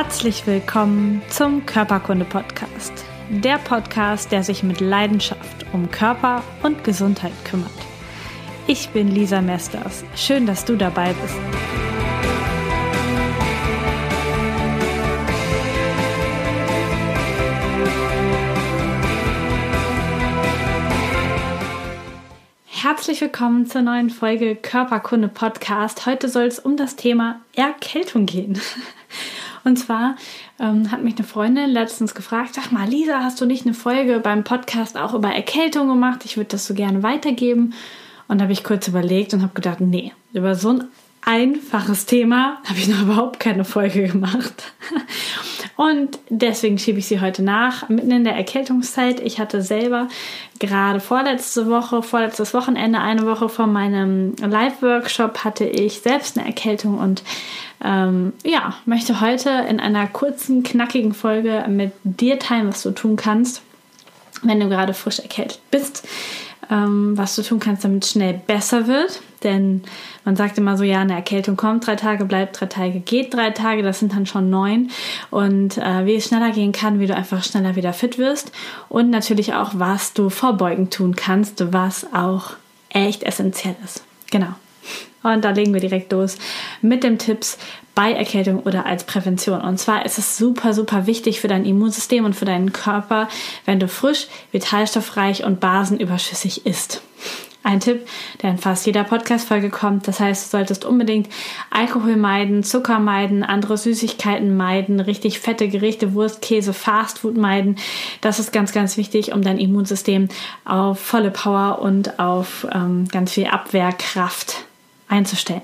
Herzlich willkommen zum Körperkunde Podcast. Der Podcast, der sich mit Leidenschaft um Körper und Gesundheit kümmert. Ich bin Lisa Mesters. Schön, dass du dabei bist. Herzlich willkommen zur neuen Folge Körperkunde Podcast. Heute soll es um das Thema Erkältung gehen. Und zwar ähm, hat mich eine Freundin letztens gefragt, sag mal, Lisa, hast du nicht eine Folge beim Podcast auch über Erkältung gemacht? Ich würde das so gerne weitergeben. Und da habe ich kurz überlegt und habe gedacht, nee, über so ein einfaches Thema habe ich noch überhaupt keine Folge gemacht. Und deswegen schiebe ich sie heute nach, mitten in der Erkältungszeit. Ich hatte selber gerade vorletzte Woche, vorletztes Wochenende, eine Woche vor meinem Live-Workshop, hatte ich selbst eine Erkältung und ähm, ja, möchte heute in einer kurzen, knackigen Folge mit dir teilen, was du tun kannst, wenn du gerade frisch erkältet bist was du tun kannst, damit es schnell besser wird. Denn man sagt immer so, ja, eine Erkältung kommt drei Tage, bleibt drei Tage, geht drei Tage, das sind dann schon neun. Und äh, wie es schneller gehen kann, wie du einfach schneller wieder fit wirst. Und natürlich auch, was du vorbeugend tun kannst, was auch echt essentiell ist. Genau. Und da legen wir direkt los mit den Tipps bei Erkältung oder als Prävention. Und zwar ist es super, super wichtig für dein Immunsystem und für deinen Körper, wenn du frisch, vitalstoffreich und basenüberschüssig isst. Ein Tipp, der in fast jeder Podcast-Folge kommt. Das heißt, du solltest unbedingt Alkohol meiden, Zucker meiden, andere Süßigkeiten meiden, richtig fette Gerichte, Wurst, Käse, Fastfood meiden. Das ist ganz, ganz wichtig, um dein Immunsystem auf volle Power und auf ähm, ganz viel Abwehrkraft einzustellen.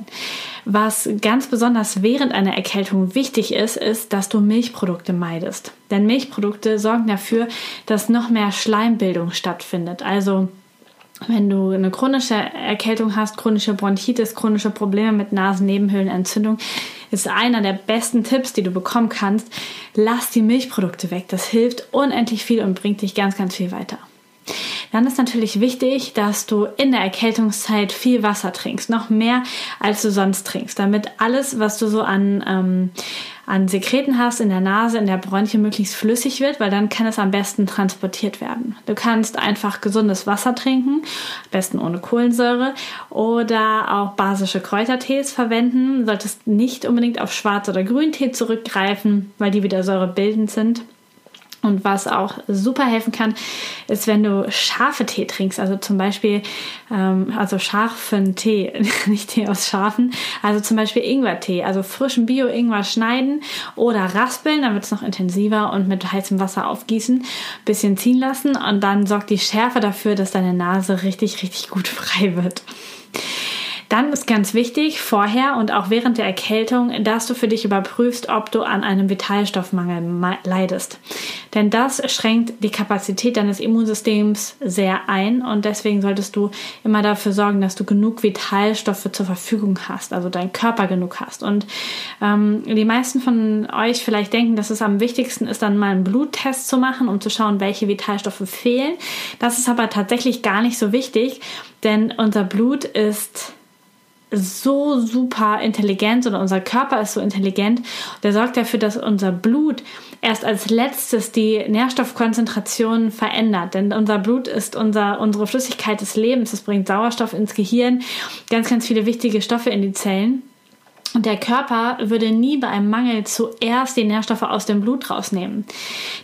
Was ganz besonders während einer Erkältung wichtig ist, ist, dass du Milchprodukte meidest. Denn Milchprodukte sorgen dafür, dass noch mehr Schleimbildung stattfindet. Also wenn du eine chronische Erkältung hast, chronische Bronchitis, chronische Probleme mit Nasennebenhöhlenentzündung, ist einer der besten Tipps, die du bekommen kannst. Lass die Milchprodukte weg. Das hilft unendlich viel und bringt dich ganz, ganz viel weiter. Dann ist natürlich wichtig, dass du in der Erkältungszeit viel Wasser trinkst, noch mehr als du sonst trinkst, damit alles, was du so an, ähm, an Sekreten hast in der Nase, in der Bronchie möglichst flüssig wird, weil dann kann es am besten transportiert werden. Du kannst einfach gesundes Wasser trinken, am besten ohne Kohlensäure oder auch basische Kräutertees verwenden. Du solltest nicht unbedingt auf Schwarz- oder Grüntee zurückgreifen, weil die wieder säurebildend sind. Und was auch super helfen kann, ist, wenn du scharfe Tee trinkst, also zum Beispiel, ähm, also scharfen Tee, nicht Tee aus Schafen, also zum Beispiel Ingwertee, also frischen Bio-Ingwer schneiden oder raspeln, dann wird es noch intensiver und mit heißem Wasser aufgießen, bisschen ziehen lassen und dann sorgt die Schärfe dafür, dass deine Nase richtig, richtig gut frei wird. Dann ist ganz wichtig, vorher und auch während der Erkältung, dass du für dich überprüfst, ob du an einem Vitalstoffmangel leidest. Denn das schränkt die Kapazität deines Immunsystems sehr ein und deswegen solltest du immer dafür sorgen, dass du genug Vitalstoffe zur Verfügung hast, also dein Körper genug hast. Und ähm, die meisten von euch vielleicht denken, dass es am wichtigsten ist, dann mal einen Bluttest zu machen, um zu schauen, welche Vitalstoffe fehlen. Das ist aber tatsächlich gar nicht so wichtig, denn unser Blut ist so super intelligent oder unser Körper ist so intelligent. Der sorgt dafür, dass unser Blut erst als letztes die Nährstoffkonzentration verändert. Denn unser Blut ist unser, unsere Flüssigkeit des Lebens. Es bringt Sauerstoff ins Gehirn, ganz, ganz viele wichtige Stoffe in die Zellen. Und der Körper würde nie bei einem Mangel zuerst die Nährstoffe aus dem Blut rausnehmen.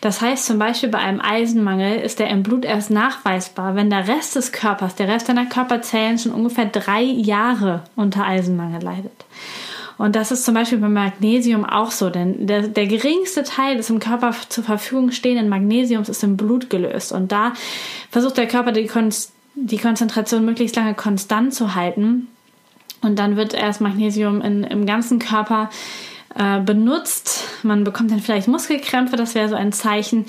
Das heißt zum Beispiel bei einem Eisenmangel ist der im Blut erst nachweisbar, wenn der Rest des Körpers, der Rest deiner Körperzellen schon ungefähr drei Jahre unter Eisenmangel leidet. Und das ist zum Beispiel beim Magnesium auch so, denn der, der geringste Teil des im Körper zur Verfügung stehenden Magnesiums ist im Blut gelöst. Und da versucht der Körper die, Kon die Konzentration möglichst lange konstant zu halten und dann wird erst Magnesium in, im ganzen Körper äh, benutzt. Man bekommt dann vielleicht Muskelkrämpfe, das wäre so ein Zeichen.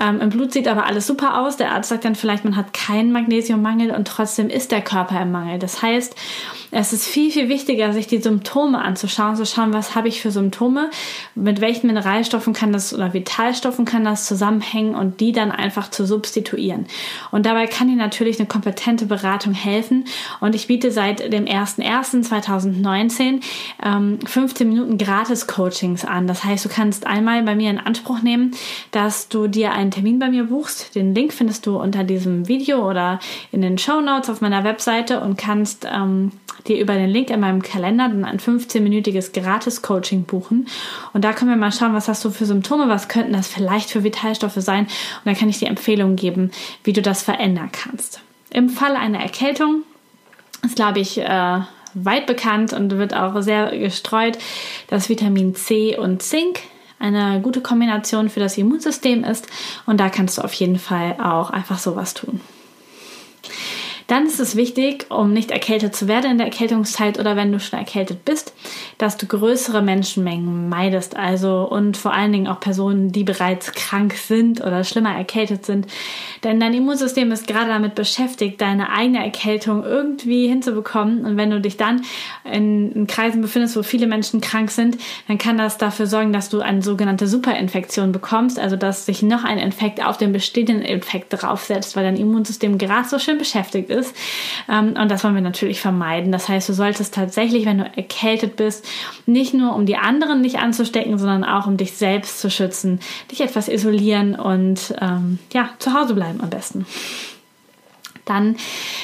Ähm, Im Blut sieht aber alles super aus. Der Arzt sagt dann vielleicht, man hat keinen Magnesiummangel und trotzdem ist der Körper im Mangel. Das heißt, es ist viel, viel wichtiger, sich die Symptome anzuschauen, zu schauen, was habe ich für Symptome, mit welchen Mineralstoffen kann das oder Vitalstoffen kann das zusammenhängen und die dann einfach zu substituieren. Und dabei kann Ihnen natürlich eine kompetente Beratung helfen. Und ich biete seit dem 01.01.2019 ähm, 15 Minuten gratis Gratis-Coachings an. Das heißt, du kannst einmal bei mir in Anspruch nehmen, dass du dir einen Termin bei mir buchst. Den Link findest du unter diesem Video oder in den Show Notes auf meiner Webseite und kannst ähm, dir über den Link in meinem Kalender dann ein 15-minütiges Gratis-Coaching buchen. Und da können wir mal schauen, was hast du für Symptome, was könnten das vielleicht für Vitalstoffe sein. Und dann kann ich dir Empfehlungen geben, wie du das verändern kannst. Im Fall einer Erkältung ist, glaube ich, äh, weit bekannt und wird auch sehr gestreut, dass Vitamin C und Zink eine gute Kombination für das Immunsystem ist. Und da kannst du auf jeden Fall auch einfach sowas tun. Dann ist es wichtig, um nicht erkältet zu werden in der Erkältungszeit oder wenn du schon erkältet bist, dass du größere Menschenmengen meidest. Also und vor allen Dingen auch Personen, die bereits krank sind oder schlimmer erkältet sind. Denn dein Immunsystem ist gerade damit beschäftigt, deine eigene Erkältung irgendwie hinzubekommen. Und wenn du dich dann in, in Kreisen befindest, wo viele Menschen krank sind, dann kann das dafür sorgen, dass du eine sogenannte Superinfektion bekommst. Also dass sich noch ein Infekt auf den bestehenden Infekt draufsetzt, weil dein Immunsystem gerade so schön beschäftigt ist. Ähm, und das wollen wir natürlich vermeiden. Das heißt, du solltest tatsächlich, wenn du erkältet bist, nicht nur um die anderen nicht anzustecken, sondern auch um dich selbst zu schützen, dich etwas isolieren und ähm, ja, zu Hause bleiben am besten. Dann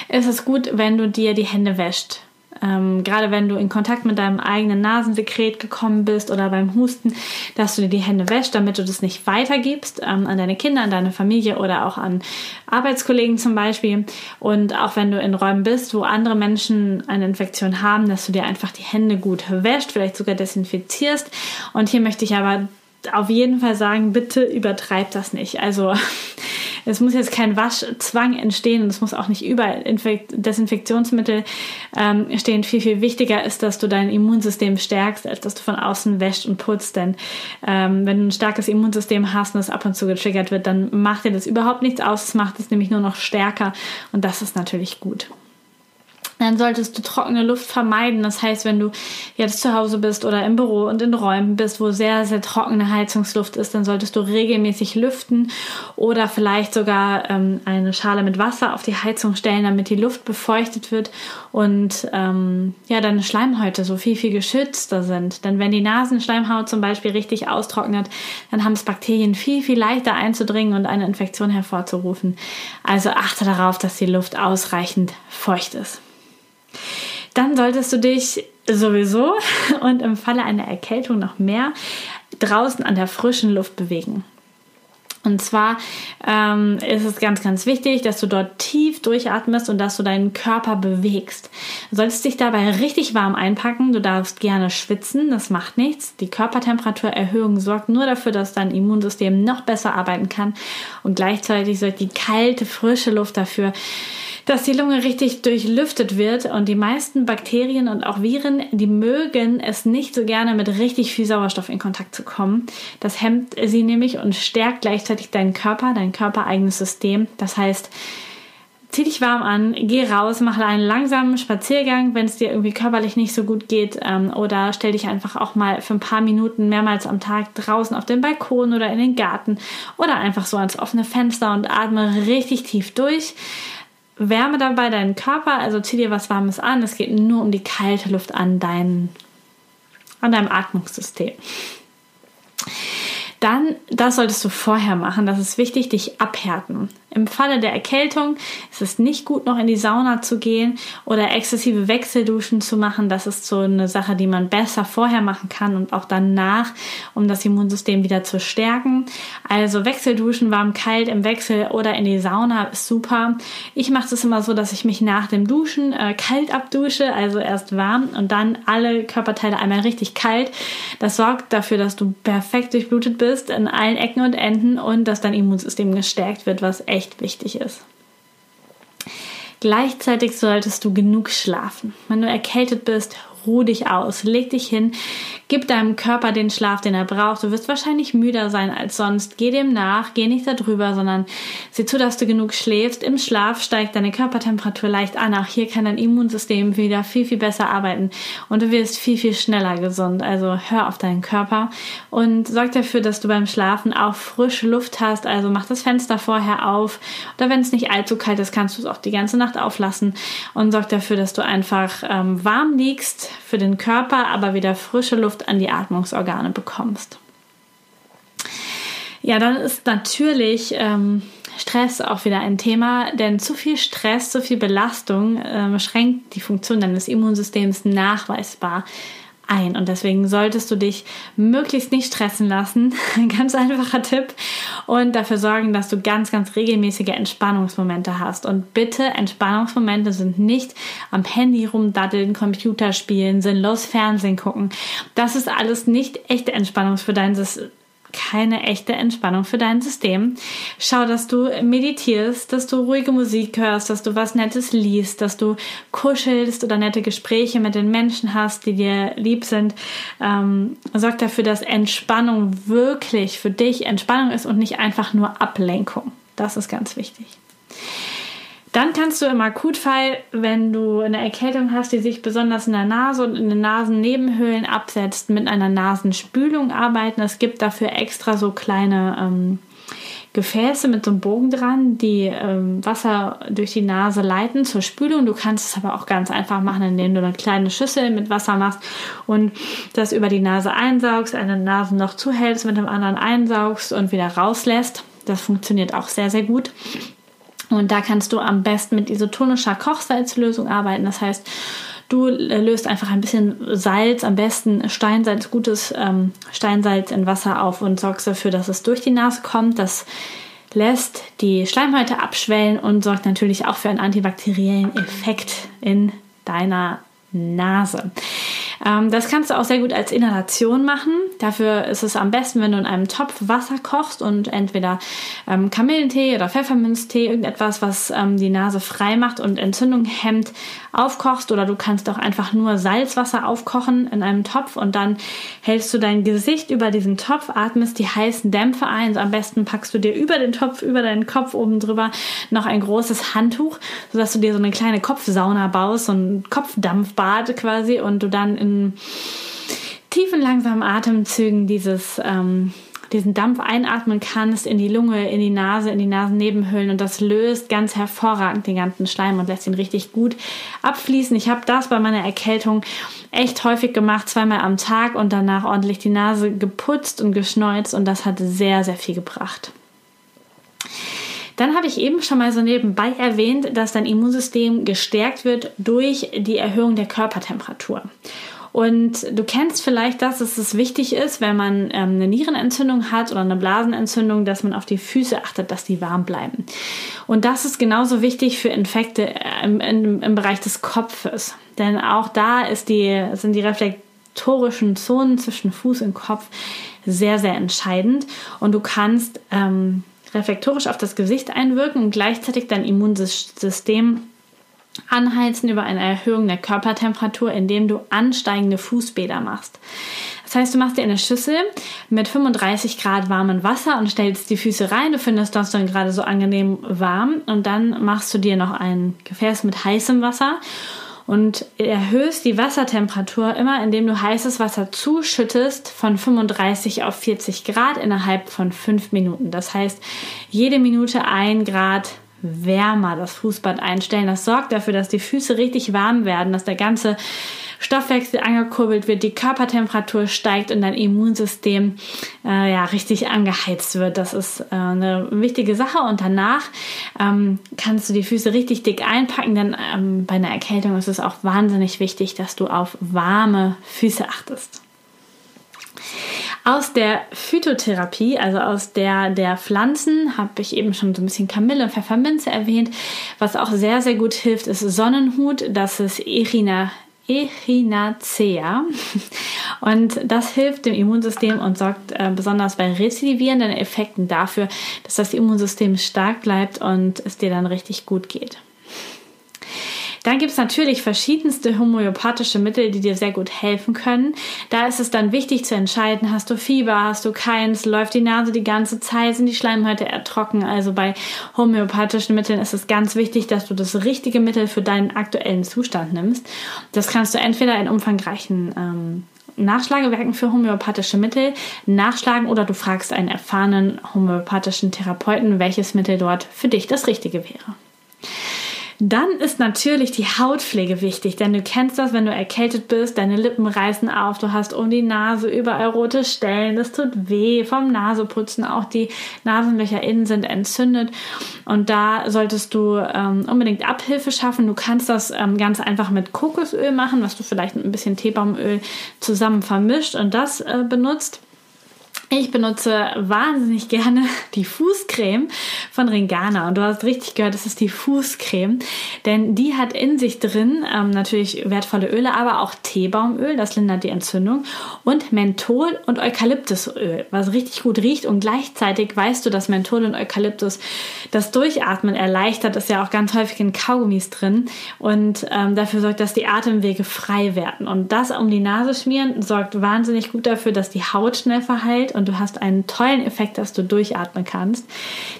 ist es gut, wenn du dir die Hände wäscht. Ähm, gerade wenn du in Kontakt mit deinem eigenen Nasensekret gekommen bist oder beim Husten, dass du dir die Hände wäschst, damit du das nicht weitergibst ähm, an deine Kinder, an deine Familie oder auch an Arbeitskollegen zum Beispiel. Und auch wenn du in Räumen bist, wo andere Menschen eine Infektion haben, dass du dir einfach die Hände gut wäscht, vielleicht sogar desinfizierst. Und hier möchte ich aber auf jeden Fall sagen, bitte übertreib das nicht. Also es muss jetzt kein Waschzwang entstehen und es muss auch nicht überall Infekt Desinfektionsmittel ähm, stehen. Viel, viel wichtiger ist, dass du dein Immunsystem stärkst, als dass du von außen wäscht und putzt. Denn ähm, wenn du ein starkes Immunsystem hast und es ab und zu getriggert wird, dann macht dir das überhaupt nichts aus. Es macht es nämlich nur noch stärker und das ist natürlich gut dann solltest du trockene Luft vermeiden. Das heißt, wenn du jetzt zu Hause bist oder im Büro und in Räumen bist, wo sehr, sehr trockene Heizungsluft ist, dann solltest du regelmäßig lüften oder vielleicht sogar ähm, eine Schale mit Wasser auf die Heizung stellen, damit die Luft befeuchtet wird und ähm, ja, deine Schleimhäute so viel, viel geschützter sind. Denn wenn die Nasenschleimhaut zum Beispiel richtig austrocknet, dann haben es Bakterien viel, viel leichter einzudringen und eine Infektion hervorzurufen. Also achte darauf, dass die Luft ausreichend feucht ist dann solltest du dich sowieso und im Falle einer Erkältung noch mehr draußen an der frischen Luft bewegen. Und zwar ähm, ist es ganz, ganz wichtig, dass du dort tief durchatmest und dass du deinen Körper bewegst. Du solltest dich dabei richtig warm einpacken. Du darfst gerne schwitzen, das macht nichts. Die Körpertemperaturerhöhung sorgt nur dafür, dass dein Immunsystem noch besser arbeiten kann. Und gleichzeitig sorgt die kalte, frische Luft dafür, dass die Lunge richtig durchlüftet wird und die meisten Bakterien und auch Viren, die mögen es nicht so gerne mit richtig viel Sauerstoff in Kontakt zu kommen. Das hemmt sie nämlich und stärkt gleichzeitig deinen Körper, dein körpereigenes System. Das heißt, zieh dich warm an, geh raus, mach einen langsamen Spaziergang, wenn es dir irgendwie körperlich nicht so gut geht ähm, oder stell dich einfach auch mal für ein paar Minuten mehrmals am Tag draußen auf den Balkon oder in den Garten oder einfach so ans offene Fenster und atme richtig tief durch. Wärme dabei deinen Körper, also zieh dir was Warmes an. Es geht nur um die kalte Luft an, dein, an deinem Atmungssystem. Dann, das solltest du vorher machen. Das ist wichtig, dich abhärten. Im Falle der Erkältung ist es nicht gut, noch in die Sauna zu gehen oder exzessive Wechselduschen zu machen. Das ist so eine Sache, die man besser vorher machen kann und auch danach, um das Immunsystem wieder zu stärken. Also Wechselduschen, warm, kalt im Wechsel oder in die Sauna ist super. Ich mache es immer so, dass ich mich nach dem Duschen äh, kalt abdusche, also erst warm und dann alle Körperteile einmal richtig kalt. Das sorgt dafür, dass du perfekt durchblutet bist in allen Ecken und Enden und dass dein Immunsystem gestärkt wird, was echt echt wichtig ist. Gleichzeitig solltest du genug schlafen. Wenn du erkältet bist, ruh dich aus, leg dich hin, gib deinem Körper den Schlaf, den er braucht. Du wirst wahrscheinlich müder sein als sonst. Geh dem nach, geh nicht darüber, sondern sieh zu, dass du genug schläfst. Im Schlaf steigt deine Körpertemperatur leicht an. Auch hier kann dein Immunsystem wieder viel, viel besser arbeiten und du wirst viel, viel schneller gesund. Also hör auf deinen Körper und sorg dafür, dass du beim Schlafen auch frische Luft hast. Also mach das Fenster vorher auf oder wenn es nicht allzu kalt ist, kannst du es auch die ganze Nacht auflassen und sorg dafür, dass du einfach ähm, warm liegst für den Körper, aber wieder frische Luft an die Atmungsorgane bekommst. Ja, dann ist natürlich ähm, Stress auch wieder ein Thema, denn zu viel Stress, zu viel Belastung ähm, schränkt die Funktion deines Immunsystems nachweisbar ein. Und deswegen solltest du dich möglichst nicht stressen lassen. Ein ganz einfacher Tipp. Und dafür sorgen, dass du ganz, ganz regelmäßige Entspannungsmomente hast. Und bitte, Entspannungsmomente sind nicht am Handy rumdaddeln, Computer spielen, sinnlos Fernsehen gucken. Das ist alles nicht echte Entspannung für dein System keine echte Entspannung für dein System. Schau, dass du meditierst, dass du ruhige Musik hörst, dass du was Nettes liest, dass du kuschelst oder nette Gespräche mit den Menschen hast, die dir lieb sind. Ähm, sorg dafür, dass Entspannung wirklich für dich Entspannung ist und nicht einfach nur Ablenkung. Das ist ganz wichtig. Dann kannst du im Akutfall, wenn du eine Erkältung hast, die sich besonders in der Nase und in den Nasennebenhöhlen absetzt, mit einer Nasenspülung arbeiten. Es gibt dafür extra so kleine ähm, Gefäße mit so einem Bogen dran, die ähm, Wasser durch die Nase leiten zur Spülung. Du kannst es aber auch ganz einfach machen, indem du eine kleine Schüssel mit Wasser machst und das über die Nase einsaugst, eine Nasenloch zuhältst, mit dem anderen einsaugst und wieder rauslässt. Das funktioniert auch sehr, sehr gut. Und da kannst du am besten mit isotonischer Kochsalzlösung arbeiten. Das heißt, du löst einfach ein bisschen Salz, am besten Steinsalz, gutes ähm, Steinsalz in Wasser auf und sorgst dafür, dass es durch die Nase kommt. Das lässt die Schleimhäute abschwellen und sorgt natürlich auch für einen antibakteriellen Effekt in deiner Nase. Ähm, das kannst du auch sehr gut als Inhalation machen. Dafür ist es am besten, wenn du in einem Topf Wasser kochst und entweder ähm, Kamillentee oder Pfefferminztee, irgendetwas, was ähm, die Nase frei macht und Entzündung hemmt, aufkochst. Oder du kannst auch einfach nur Salzwasser aufkochen in einem Topf und dann hältst du dein Gesicht über diesen Topf, atmest die heißen Dämpfe ein. am besten packst du dir über den Topf, über deinen Kopf oben drüber noch ein großes Handtuch, sodass du dir so eine kleine Kopfsauna baust, so ein Kopfdampfbad quasi und du dann in in tiefen, langsamen Atemzügen dieses, ähm, diesen Dampf einatmen kannst in die Lunge, in die Nase, in die Nasennebenhöhlen und das löst ganz hervorragend den ganzen Schleim und lässt ihn richtig gut abfließen. Ich habe das bei meiner Erkältung echt häufig gemacht, zweimal am Tag und danach ordentlich die Nase geputzt und geschneuzt und das hat sehr, sehr viel gebracht. Dann habe ich eben schon mal so nebenbei erwähnt, dass dein Immunsystem gestärkt wird durch die Erhöhung der Körpertemperatur. Und du kennst vielleicht das, dass es wichtig ist, wenn man ähm, eine Nierenentzündung hat oder eine Blasenentzündung, dass man auf die Füße achtet, dass die warm bleiben. Und das ist genauso wichtig für Infekte äh, im, im, im Bereich des Kopfes. Denn auch da die, sind die reflektorischen Zonen zwischen Fuß und Kopf sehr, sehr entscheidend. Und du kannst ähm, reflektorisch auf das Gesicht einwirken und gleichzeitig dein Immunsystem anheizen über eine Erhöhung der Körpertemperatur, indem du ansteigende Fußbäder machst. Das heißt, du machst dir eine Schüssel mit 35 Grad warmem Wasser und stellst die Füße rein. Du findest das dann gerade so angenehm warm und dann machst du dir noch ein Gefäß mit heißem Wasser und erhöhst die Wassertemperatur immer, indem du heißes Wasser zuschüttest von 35 auf 40 Grad innerhalb von 5 Minuten. Das heißt, jede Minute ein Grad wärmer das Fußbad einstellen. Das sorgt dafür, dass die Füße richtig warm werden, dass der ganze Stoffwechsel angekurbelt wird, die Körpertemperatur steigt und dein Immunsystem äh, ja richtig angeheizt wird. Das ist äh, eine wichtige Sache. Und danach ähm, kannst du die Füße richtig dick einpacken, denn ähm, bei einer Erkältung ist es auch wahnsinnig wichtig, dass du auf warme Füße achtest. Aus der Phytotherapie, also aus der der Pflanzen, habe ich eben schon so ein bisschen Kamille und Pfefferminze erwähnt. Was auch sehr, sehr gut hilft, ist Sonnenhut. Das ist Echina, Echinacea. Und das hilft dem Immunsystem und sorgt äh, besonders bei rezidivierenden Effekten dafür, dass das Immunsystem stark bleibt und es dir dann richtig gut geht. Dann gibt es natürlich verschiedenste homöopathische Mittel, die dir sehr gut helfen können. Da ist es dann wichtig zu entscheiden, hast du Fieber, hast du keins, läuft die Nase die ganze Zeit, sind die Schleimhäute eher trocken. Also bei homöopathischen Mitteln ist es ganz wichtig, dass du das richtige Mittel für deinen aktuellen Zustand nimmst. Das kannst du entweder in umfangreichen ähm, Nachschlagewerken für homöopathische Mittel nachschlagen oder du fragst einen erfahrenen homöopathischen Therapeuten, welches Mittel dort für dich das Richtige wäre. Dann ist natürlich die Hautpflege wichtig, denn du kennst das, wenn du erkältet bist, deine Lippen reißen auf, du hast um die Nase überall rote Stellen, das tut weh vom Naseputzen, auch die Nasenlöcher innen sind entzündet und da solltest du ähm, unbedingt Abhilfe schaffen. Du kannst das ähm, ganz einfach mit Kokosöl machen, was du vielleicht mit ein bisschen Teebaumöl zusammen vermischt und das äh, benutzt. Ich benutze wahnsinnig gerne die Fußcreme von Ringana. Und du hast richtig gehört, das ist die Fußcreme, denn die hat in sich drin ähm, natürlich wertvolle Öle, aber auch Teebaumöl, das lindert die Entzündung. Und Menthol und Eukalyptusöl, was richtig gut riecht. Und gleichzeitig weißt du, dass Menthol und Eukalyptus das Durchatmen erleichtert, ist ja auch ganz häufig in Kaugummis drin. Und ähm, dafür sorgt, dass die Atemwege frei werden. Und das um die Nase schmieren sorgt wahnsinnig gut dafür, dass die Haut schnell verheilt und du hast einen tollen Effekt, dass du durchatmen kannst.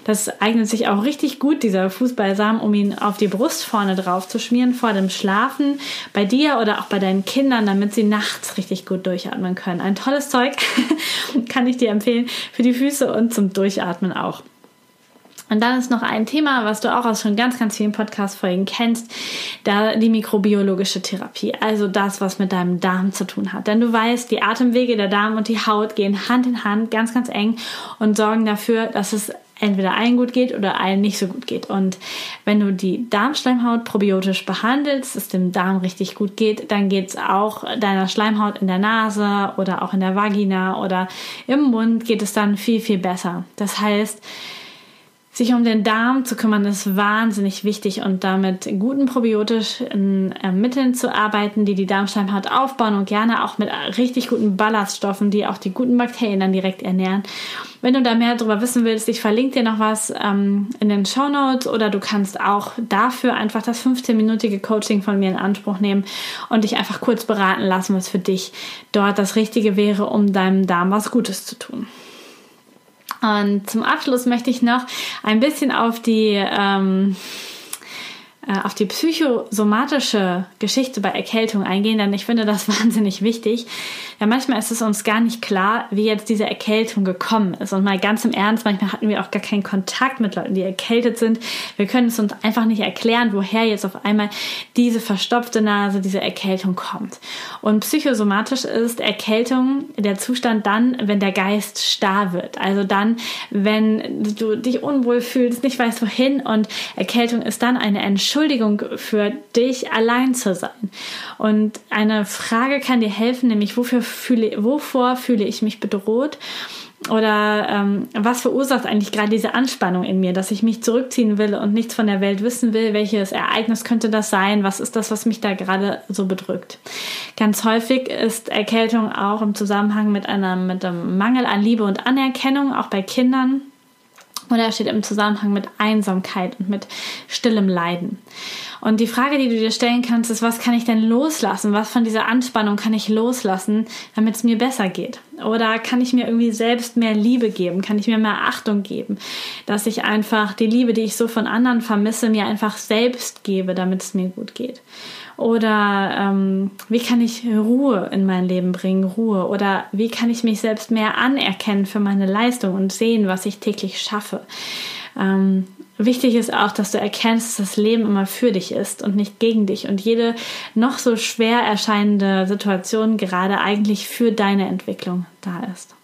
Das eignet sich auch richtig gut, dieser Fußbalsam, um ihn auf die Brust vorne drauf zu schmieren, vor dem Schlafen, bei dir oder auch bei deinen Kindern, damit sie nachts richtig gut durchatmen können. Ein tolles Zeug, kann ich dir empfehlen, für die Füße und zum Durchatmen auch. Und dann ist noch ein Thema, was du auch aus schon ganz, ganz vielen Podcast-Folgen kennst, da die mikrobiologische Therapie. Also das, was mit deinem Darm zu tun hat. Denn du weißt, die Atemwege, der Darm und die Haut gehen Hand in Hand, ganz, ganz eng und sorgen dafür, dass es entweder allen gut geht oder allen nicht so gut geht. Und wenn du die Darmschleimhaut probiotisch behandelst, es dem Darm richtig gut geht, dann geht es auch deiner Schleimhaut in der Nase oder auch in der Vagina oder im Mund geht es dann viel, viel besser. Das heißt, sich um den Darm zu kümmern ist wahnsinnig wichtig und damit guten probiotischen äh, Mitteln zu arbeiten, die die Darmschleimhaut aufbauen und gerne auch mit richtig guten Ballaststoffen, die auch die guten Bakterien dann direkt ernähren. Wenn du da mehr darüber wissen willst, ich verlinke dir noch was ähm, in den Show Notes oder du kannst auch dafür einfach das 15-minütige Coaching von mir in Anspruch nehmen und dich einfach kurz beraten lassen, was für dich dort das Richtige wäre, um deinem Darm was Gutes zu tun. Und zum Abschluss möchte ich noch ein bisschen auf die ähm, äh, auf die psychosomatische Geschichte bei Erkältung eingehen, denn ich finde das wahnsinnig wichtig. Ja, manchmal ist es uns gar nicht klar, wie jetzt diese Erkältung gekommen ist. Und mal ganz im Ernst, manchmal hatten wir auch gar keinen Kontakt mit Leuten, die erkältet sind. Wir können es uns einfach nicht erklären, woher jetzt auf einmal diese verstopfte Nase, diese Erkältung kommt. Und psychosomatisch ist Erkältung der Zustand dann, wenn der Geist starr wird. Also dann, wenn du dich unwohl fühlst, nicht weißt wohin und Erkältung ist dann eine Entschuldigung für dich, allein zu sein. Und eine Frage kann dir helfen, nämlich wofür fühle, wovor fühle ich mich bedroht? Oder ähm, was verursacht eigentlich gerade diese Anspannung in mir, dass ich mich zurückziehen will und nichts von der Welt wissen will? Welches Ereignis könnte das sein? Was ist das, was mich da gerade so bedrückt? Ganz häufig ist Erkältung auch im Zusammenhang mit, einer, mit einem Mangel an Liebe und Anerkennung, auch bei Kindern. Oder steht im Zusammenhang mit Einsamkeit und mit stillem Leiden. Und die Frage, die du dir stellen kannst, ist, was kann ich denn loslassen? Was von dieser Anspannung kann ich loslassen, damit es mir besser geht? Oder kann ich mir irgendwie selbst mehr Liebe geben? Kann ich mir mehr Achtung geben? Dass ich einfach die Liebe, die ich so von anderen vermisse, mir einfach selbst gebe, damit es mir gut geht. Oder ähm, wie kann ich Ruhe in mein Leben bringen, Ruhe? Oder wie kann ich mich selbst mehr anerkennen für meine Leistung und sehen, was ich täglich schaffe? Ähm, wichtig ist auch, dass du erkennst, dass das Leben immer für dich ist und nicht gegen dich und jede noch so schwer erscheinende Situation gerade eigentlich für deine Entwicklung da ist.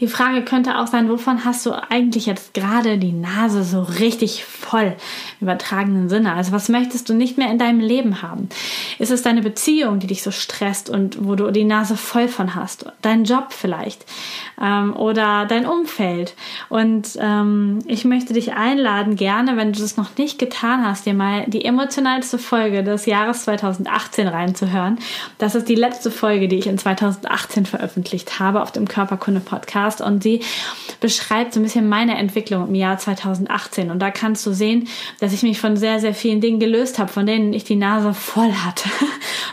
Die Frage könnte auch sein, wovon hast du eigentlich jetzt gerade die Nase so richtig voll im übertragenen Sinne? Also was möchtest du nicht mehr in deinem Leben haben? Ist es deine Beziehung, die dich so stresst und wo du die Nase voll von hast? Dein Job vielleicht ähm, oder dein Umfeld? Und ähm, ich möchte dich einladen, gerne, wenn du das noch nicht getan hast, dir mal die emotionalste Folge des Jahres 2018 reinzuhören. Das ist die letzte Folge, die ich in 2018 veröffentlicht habe auf dem Körperkunde Podcast und sie beschreibt so ein bisschen meine Entwicklung im Jahr 2018 und da kannst du sehen, dass ich mich von sehr, sehr vielen Dingen gelöst habe, von denen ich die Nase voll hatte.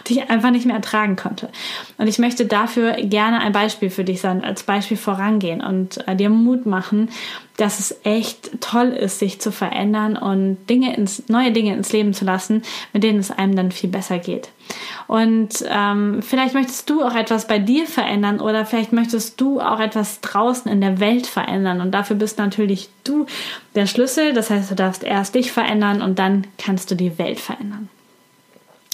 die ich einfach nicht mehr ertragen konnte. Und ich möchte dafür gerne ein Beispiel für dich sein, als Beispiel vorangehen und äh, dir Mut machen, dass es echt toll ist, sich zu verändern und Dinge ins, neue Dinge ins Leben zu lassen, mit denen es einem dann viel besser geht. Und ähm, vielleicht möchtest du auch etwas bei dir verändern oder vielleicht möchtest du auch etwas draußen in der Welt verändern. Und dafür bist natürlich du der Schlüssel. Das heißt, du darfst erst dich verändern und dann kannst du die Welt verändern.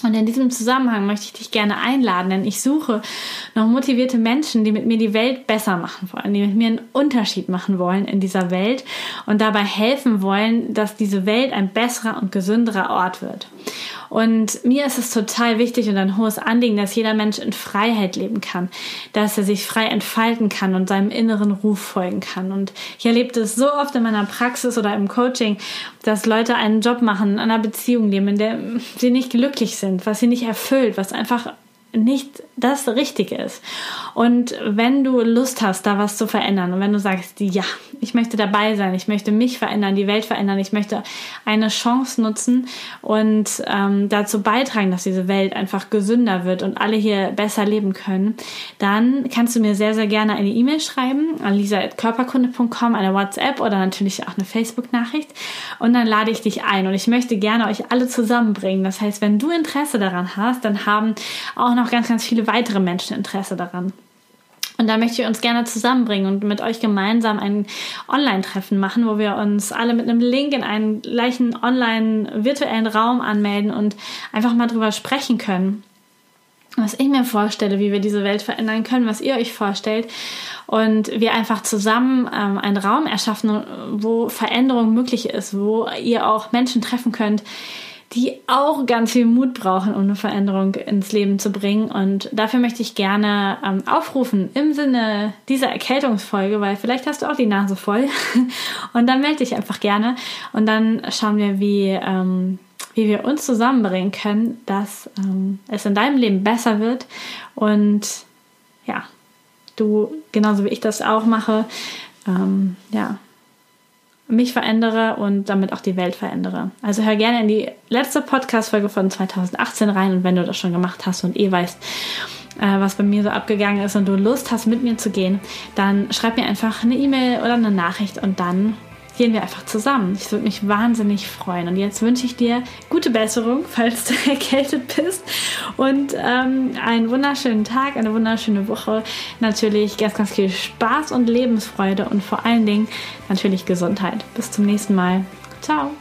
Und in diesem Zusammenhang möchte ich dich gerne einladen, denn ich suche noch motivierte Menschen, die mit mir die Welt besser machen wollen, die mit mir einen Unterschied machen wollen in dieser Welt und dabei helfen wollen, dass diese Welt ein besserer und gesünderer Ort wird. Und mir ist es total wichtig und ein hohes Anliegen, dass jeder Mensch in Freiheit leben kann, dass er sich frei entfalten kann und seinem inneren Ruf folgen kann. Und ich erlebe das so oft in meiner Praxis oder im Coaching, dass Leute einen Job machen, in einer Beziehung leben, in der sie nicht glücklich sind, was sie nicht erfüllt, was einfach nicht das Richtige ist. Und wenn du Lust hast, da was zu verändern und wenn du sagst, ja, ich möchte dabei sein, ich möchte mich verändern, die Welt verändern, ich möchte eine Chance nutzen und ähm, dazu beitragen, dass diese Welt einfach gesünder wird und alle hier besser leben können, dann kannst du mir sehr, sehr gerne eine E-Mail schreiben an lisa.körperkunde.com, eine WhatsApp oder natürlich auch eine Facebook-Nachricht und dann lade ich dich ein und ich möchte gerne euch alle zusammenbringen. Das heißt, wenn du Interesse daran hast, dann haben auch noch ganz, ganz viele weitere Menschen Interesse daran. Und da möchte ich uns gerne zusammenbringen und mit euch gemeinsam ein Online-Treffen machen, wo wir uns alle mit einem Link in einen gleichen online-virtuellen Raum anmelden und einfach mal drüber sprechen können. Was ich mir vorstelle, wie wir diese Welt verändern können, was ihr euch vorstellt. Und wir einfach zusammen ähm, einen Raum erschaffen, wo Veränderung möglich ist, wo ihr auch Menschen treffen könnt, die auch ganz viel Mut brauchen, um eine Veränderung ins Leben zu bringen. Und dafür möchte ich gerne ähm, aufrufen im Sinne dieser Erkältungsfolge, weil vielleicht hast du auch die Nase voll. und dann melde dich einfach gerne und dann schauen wir, wie, ähm, wie wir uns zusammenbringen können, dass ähm, es in deinem Leben besser wird und ja, du genauso wie ich das auch mache, ähm, ja, mich verändere und damit auch die Welt verändere. Also hör gerne in die letzte Podcast-Folge von 2018 rein und wenn du das schon gemacht hast und eh weißt, äh, was bei mir so abgegangen ist und du Lust hast, mit mir zu gehen, dann schreib mir einfach eine E-Mail oder eine Nachricht und dann gehen wir einfach zusammen. Ich würde mich wahnsinnig freuen. Und jetzt wünsche ich dir gute Besserung, falls du erkältet bist. Und ähm, einen wunderschönen Tag, eine wunderschöne Woche. Natürlich ganz, ganz viel Spaß und Lebensfreude und vor allen Dingen natürlich Gesundheit. Bis zum nächsten Mal. Ciao.